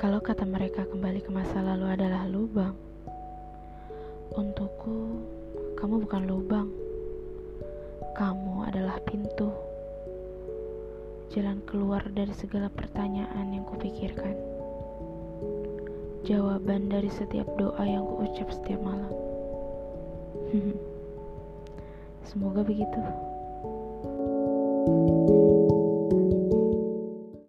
Kalau kata mereka kembali ke masa lalu adalah lubang, untukku kamu bukan lubang. Kamu adalah pintu. Jalan keluar dari segala pertanyaan yang kupikirkan. Jawaban dari setiap doa yang kuucap setiap malam. Semoga begitu.